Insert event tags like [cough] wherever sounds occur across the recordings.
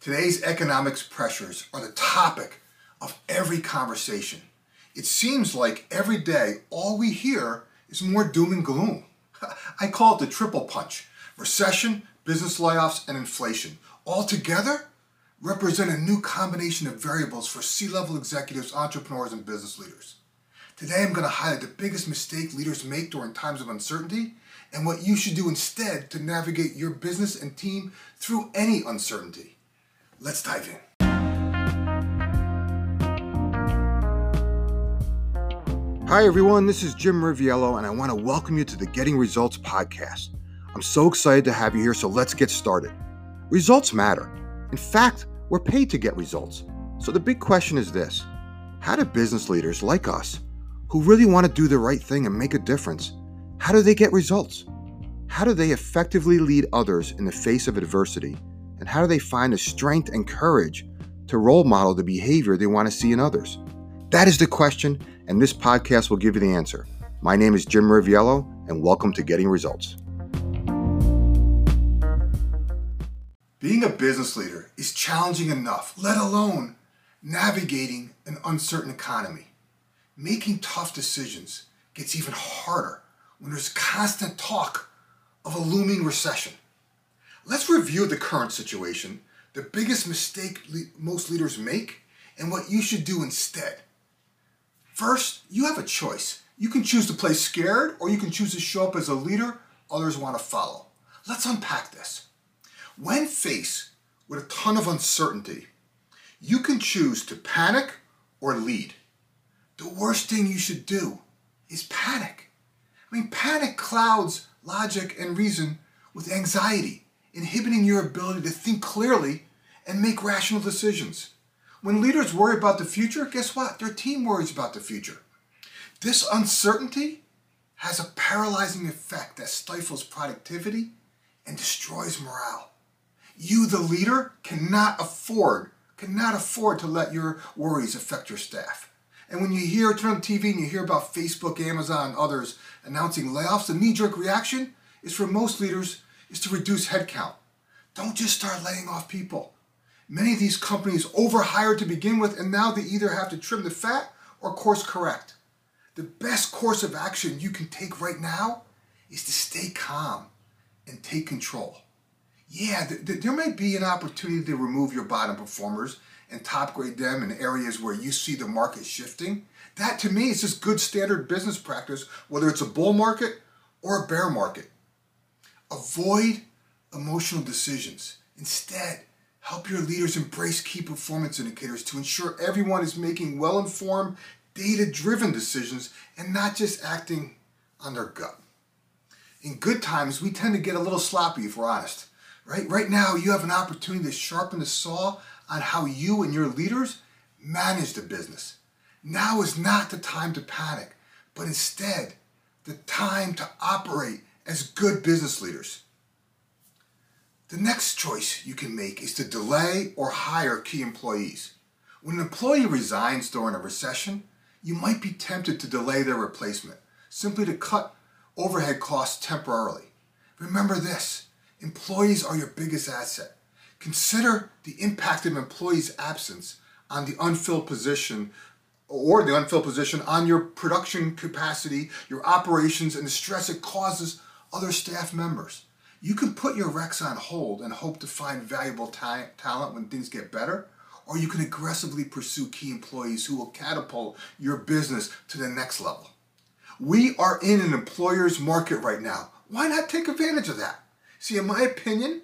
Today's economics pressures are the topic of every conversation. It seems like every day all we hear is more doom and gloom. [laughs] I call it the triple punch recession, business layoffs, and inflation. All together represent a new combination of variables for C level executives, entrepreneurs, and business leaders. Today I'm going to highlight the biggest mistake leaders make during times of uncertainty and what you should do instead to navigate your business and team through any uncertainty. Let's dive in. Hi, everyone. This is Jim Riviello, and I want to welcome you to the Getting Results podcast. I'm so excited to have you here, so let's get started. Results matter. In fact, we're paid to get results. So the big question is this How do business leaders like us, who really want to do the right thing and make a difference, how do they get results? How do they effectively lead others in the face of adversity? And how do they find the strength and courage to role model the behavior they want to see in others? That is the question, and this podcast will give you the answer. My name is Jim Riviello, and welcome to Getting Results. Being a business leader is challenging enough, let alone navigating an uncertain economy. Making tough decisions gets even harder when there's constant talk of a looming recession. Let's review the current situation, the biggest mistake le- most leaders make, and what you should do instead. First, you have a choice. You can choose to play scared, or you can choose to show up as a leader others want to follow. Let's unpack this. When faced with a ton of uncertainty, you can choose to panic or lead. The worst thing you should do is panic. I mean, panic clouds logic and reason with anxiety, inhibiting your ability to think clearly and make rational decisions. When leaders worry about the future, guess what? Their team worries about the future. This uncertainty has a paralyzing effect that stifles productivity and destroys morale. You, the leader, cannot afford, cannot afford to let your worries affect your staff. And when you hear, turn on TV and you hear about Facebook, Amazon, others announcing layoffs, the knee-jerk reaction is for most leaders is to reduce headcount. Don't just start laying off people. Many of these companies overhired to begin with, and now they either have to trim the fat or course correct. The best course of action you can take right now is to stay calm and take control. Yeah, th- th- there may be an opportunity to remove your bottom performers and top grade them in areas where you see the market shifting, that to me is just good standard business practice, whether it's a bull market or a bear market. Avoid emotional decisions. Instead, help your leaders embrace key performance indicators to ensure everyone is making well informed, data driven decisions and not just acting on their gut. In good times, we tend to get a little sloppy if we're honest. Right? Right now, you have an opportunity to sharpen the saw on how you and your leaders manage the business. Now is not the time to panic, but instead the time to operate as good business leaders. The next choice you can make is to delay or hire key employees. When an employee resigns during a recession, you might be tempted to delay their replacement, simply to cut overhead costs temporarily. Remember this employees are your biggest asset. Consider the impact of an employees' absence on the unfilled position or the unfilled position on your production capacity, your operations, and the stress it causes other staff members. You can put your recs on hold and hope to find valuable ta- talent when things get better, or you can aggressively pursue key employees who will catapult your business to the next level. We are in an employer's market right now. Why not take advantage of that? See, in my opinion,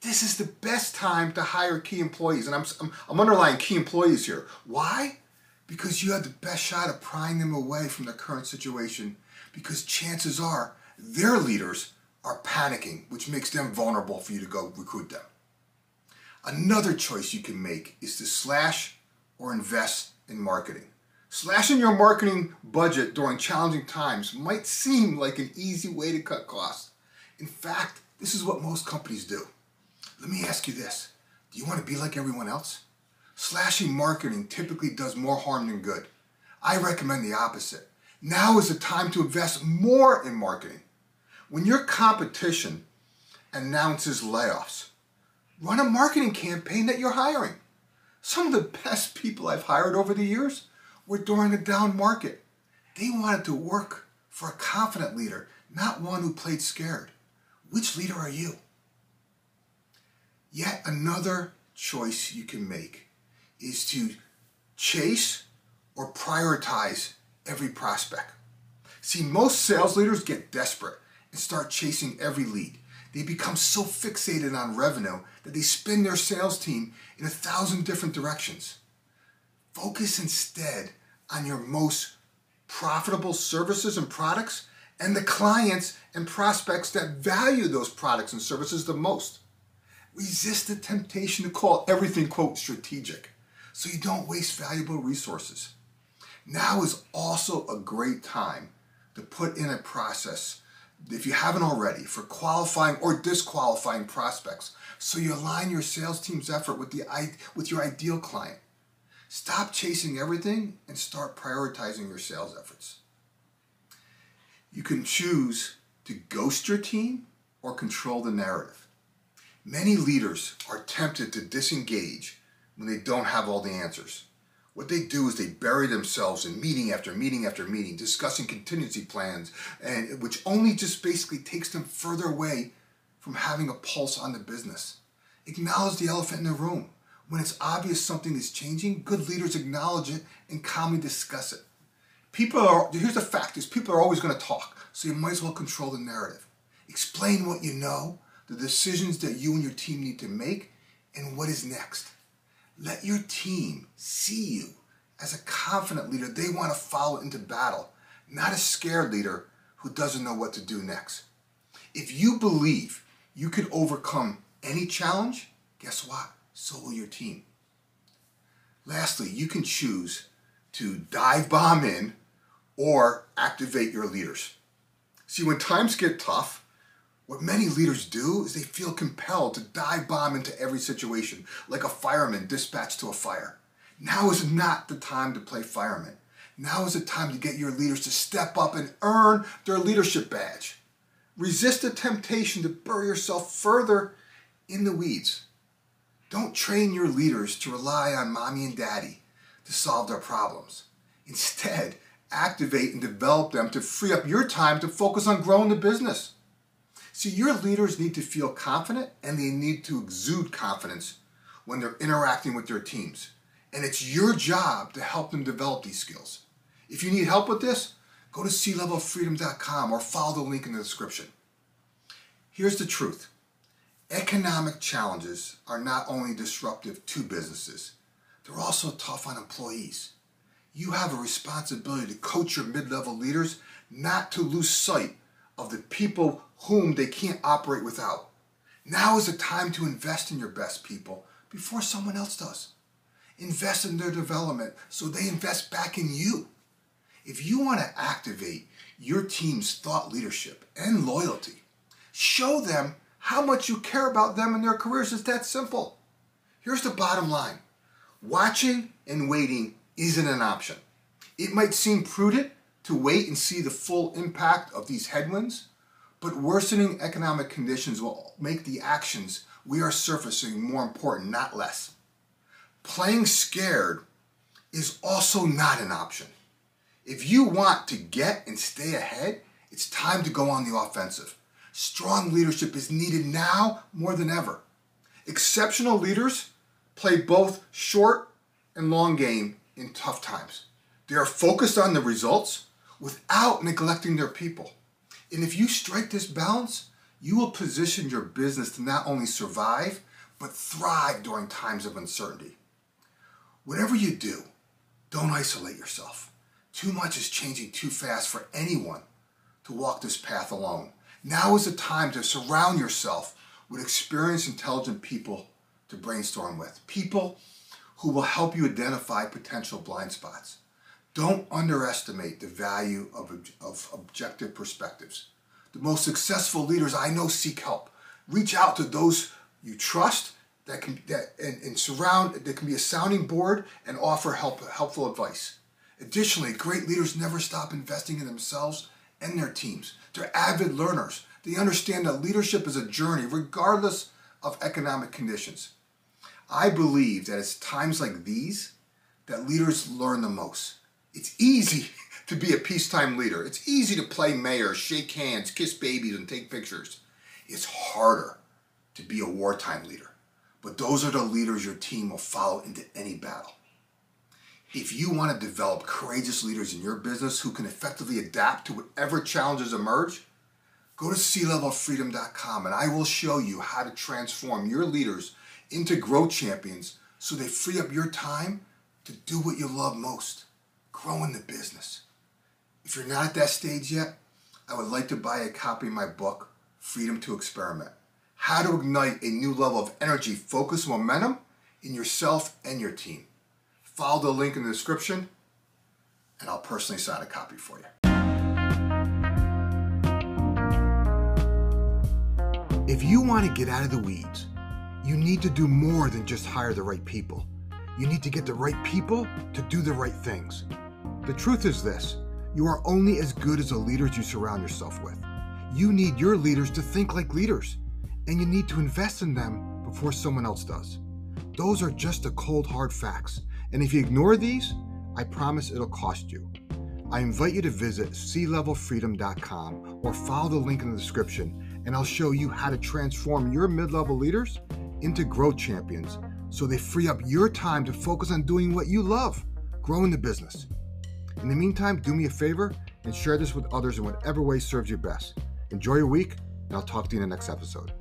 this is the best time to hire key employees. And I'm, I'm, I'm underlying key employees here. Why? Because you have the best shot of prying them away from the current situation because chances are their leaders are panicking, which makes them vulnerable for you to go recruit them. Another choice you can make is to slash or invest in marketing. Slashing your marketing budget during challenging times might seem like an easy way to cut costs. In fact, this is what most companies do. Let me ask you this do you want to be like everyone else? Slashing marketing typically does more harm than good. I recommend the opposite. Now is the time to invest more in marketing. When your competition announces layoffs, Run a marketing campaign that you're hiring. Some of the best people I've hired over the years were during a down market. They wanted to work for a confident leader, not one who played scared. Which leader are you? Yet another choice you can make is to chase or prioritize every prospect. See, most sales leaders get desperate and start chasing every lead. They become so fixated on revenue that they spin their sales team in a thousand different directions. Focus instead on your most profitable services and products and the clients and prospects that value those products and services the most. Resist the temptation to call everything, quote, strategic, so you don't waste valuable resources. Now is also a great time to put in a process, if you haven't already, for qualifying or disqualifying prospects, so you align your sales team's effort with, the, with your ideal client. Stop chasing everything and start prioritizing your sales efforts. You can choose to ghost your team or control the narrative. Many leaders are tempted to disengage when they don't have all the answers. What they do is they bury themselves in meeting after meeting after meeting, discussing contingency plans, and which only just basically takes them further away from having a pulse on the business. Acknowledge the elephant in the room. When it's obvious something is changing, good leaders acknowledge it and calmly discuss it. People are, here's the fact is people are always going to talk, so you might as well control the narrative. Explain what you know, the decisions that you and your team need to make, and what is next. Let your team see you as a confident leader they want to follow into battle, not a scared leader who doesn't know what to do next. If you believe you could overcome any challenge, guess what? So will your team. Lastly, you can choose to dive bomb in or activate your leaders. See, when times get tough, what many leaders do is they feel compelled to dive bomb into every situation, like a fireman dispatched to a fire. Now is not the time to play fireman. Now is the time to get your leaders to step up and earn their leadership badge. Resist the temptation to bury yourself further in the weeds. Don't train your leaders to rely on mommy and daddy to solve their problems. Instead, activate and develop them to free up your time to focus on growing the business. See, your leaders need to feel confident and they need to exude confidence when they're interacting with their teams. And it's your job to help them develop these skills. If you need help with this, go to clevelfreedom.com or follow the link in the description. Here's the truth. Economic challenges are not only disruptive to businesses, they're also tough on employees you have a responsibility to coach your mid-level leaders not to lose sight of the people whom they can't operate without. Now is the time to invest in your best people before someone else does. Invest in their development so they invest back in you. If you want to activate your team's thought leadership and loyalty, show them how much you care about them and their careers. It's that simple. Here's the bottom line. Watching and waiting isn't an option. It might seem prudent to wait and see the full impact of these headwinds, but worsening economic conditions will make the actions we are surfacing more important, not less. Playing scared is also not an option. If you want to get and stay ahead, it's time to go on the offensive. Strong leadership is needed now more than ever. Exceptional leaders play both short and long game in tough times. They are focused on the results without neglecting their people. And if you strike this balance, you will position your business to not only survive, but thrive during times of uncertainty. Whatever you do, don't isolate yourself. Too much is changing too fast for anyone to walk this path alone. Now is the time to surround yourself with experienced, intelligent people to brainstorm with. People who will help you identify potential blind spots. Don't underestimate the value of, of objective perspectives. The most successful leaders I know seek help. Reach out to those you trust that can that and, and surround that can be a sounding board and offer help, helpful advice. Additionally, great leaders never stop investing in themselves and their teams. They're avid learners. They understand that leadership is a journey, regardless of economic conditions. I believe that it's times like these that leaders learn the most. It's easy [laughs] to be a peacetime leader. It's easy to play mayor, shake hands, kiss babies, and take pictures. It's harder to be a wartime leader. But those are the leaders your team will follow into any battle. If you want to develop courageous leaders in your business who can effectively adapt to whatever challenges emerge, go to clevelfreedom.com and I will show you how to transform your leaders into growth champions so they free up your time to do what you love most grow in the business. If you're not at that stage yet, I would like to buy a copy of my book, Freedom to Experiment How to Ignite a New Level of Energy, Focus, Momentum in Yourself and Your Team. Follow the link in the description, and I'll personally sign a copy for you. If you want to get out of the weeds, you need to do more than just hire the right people. You need to get the right people to do the right things. The truth is this you are only as good as the leaders you surround yourself with. You need your leaders to think like leaders, and you need to invest in them before someone else does. Those are just the cold, hard facts. And if you ignore these, I promise it'll cost you. I invite you to visit clevelfreedom.com or follow the link in the description, and I'll show you how to transform your mid level leaders into growth champions so they free up your time to focus on doing what you love growing the business. In the meantime, do me a favor and share this with others in whatever way serves you best. Enjoy your week, and I'll talk to you in the next episode.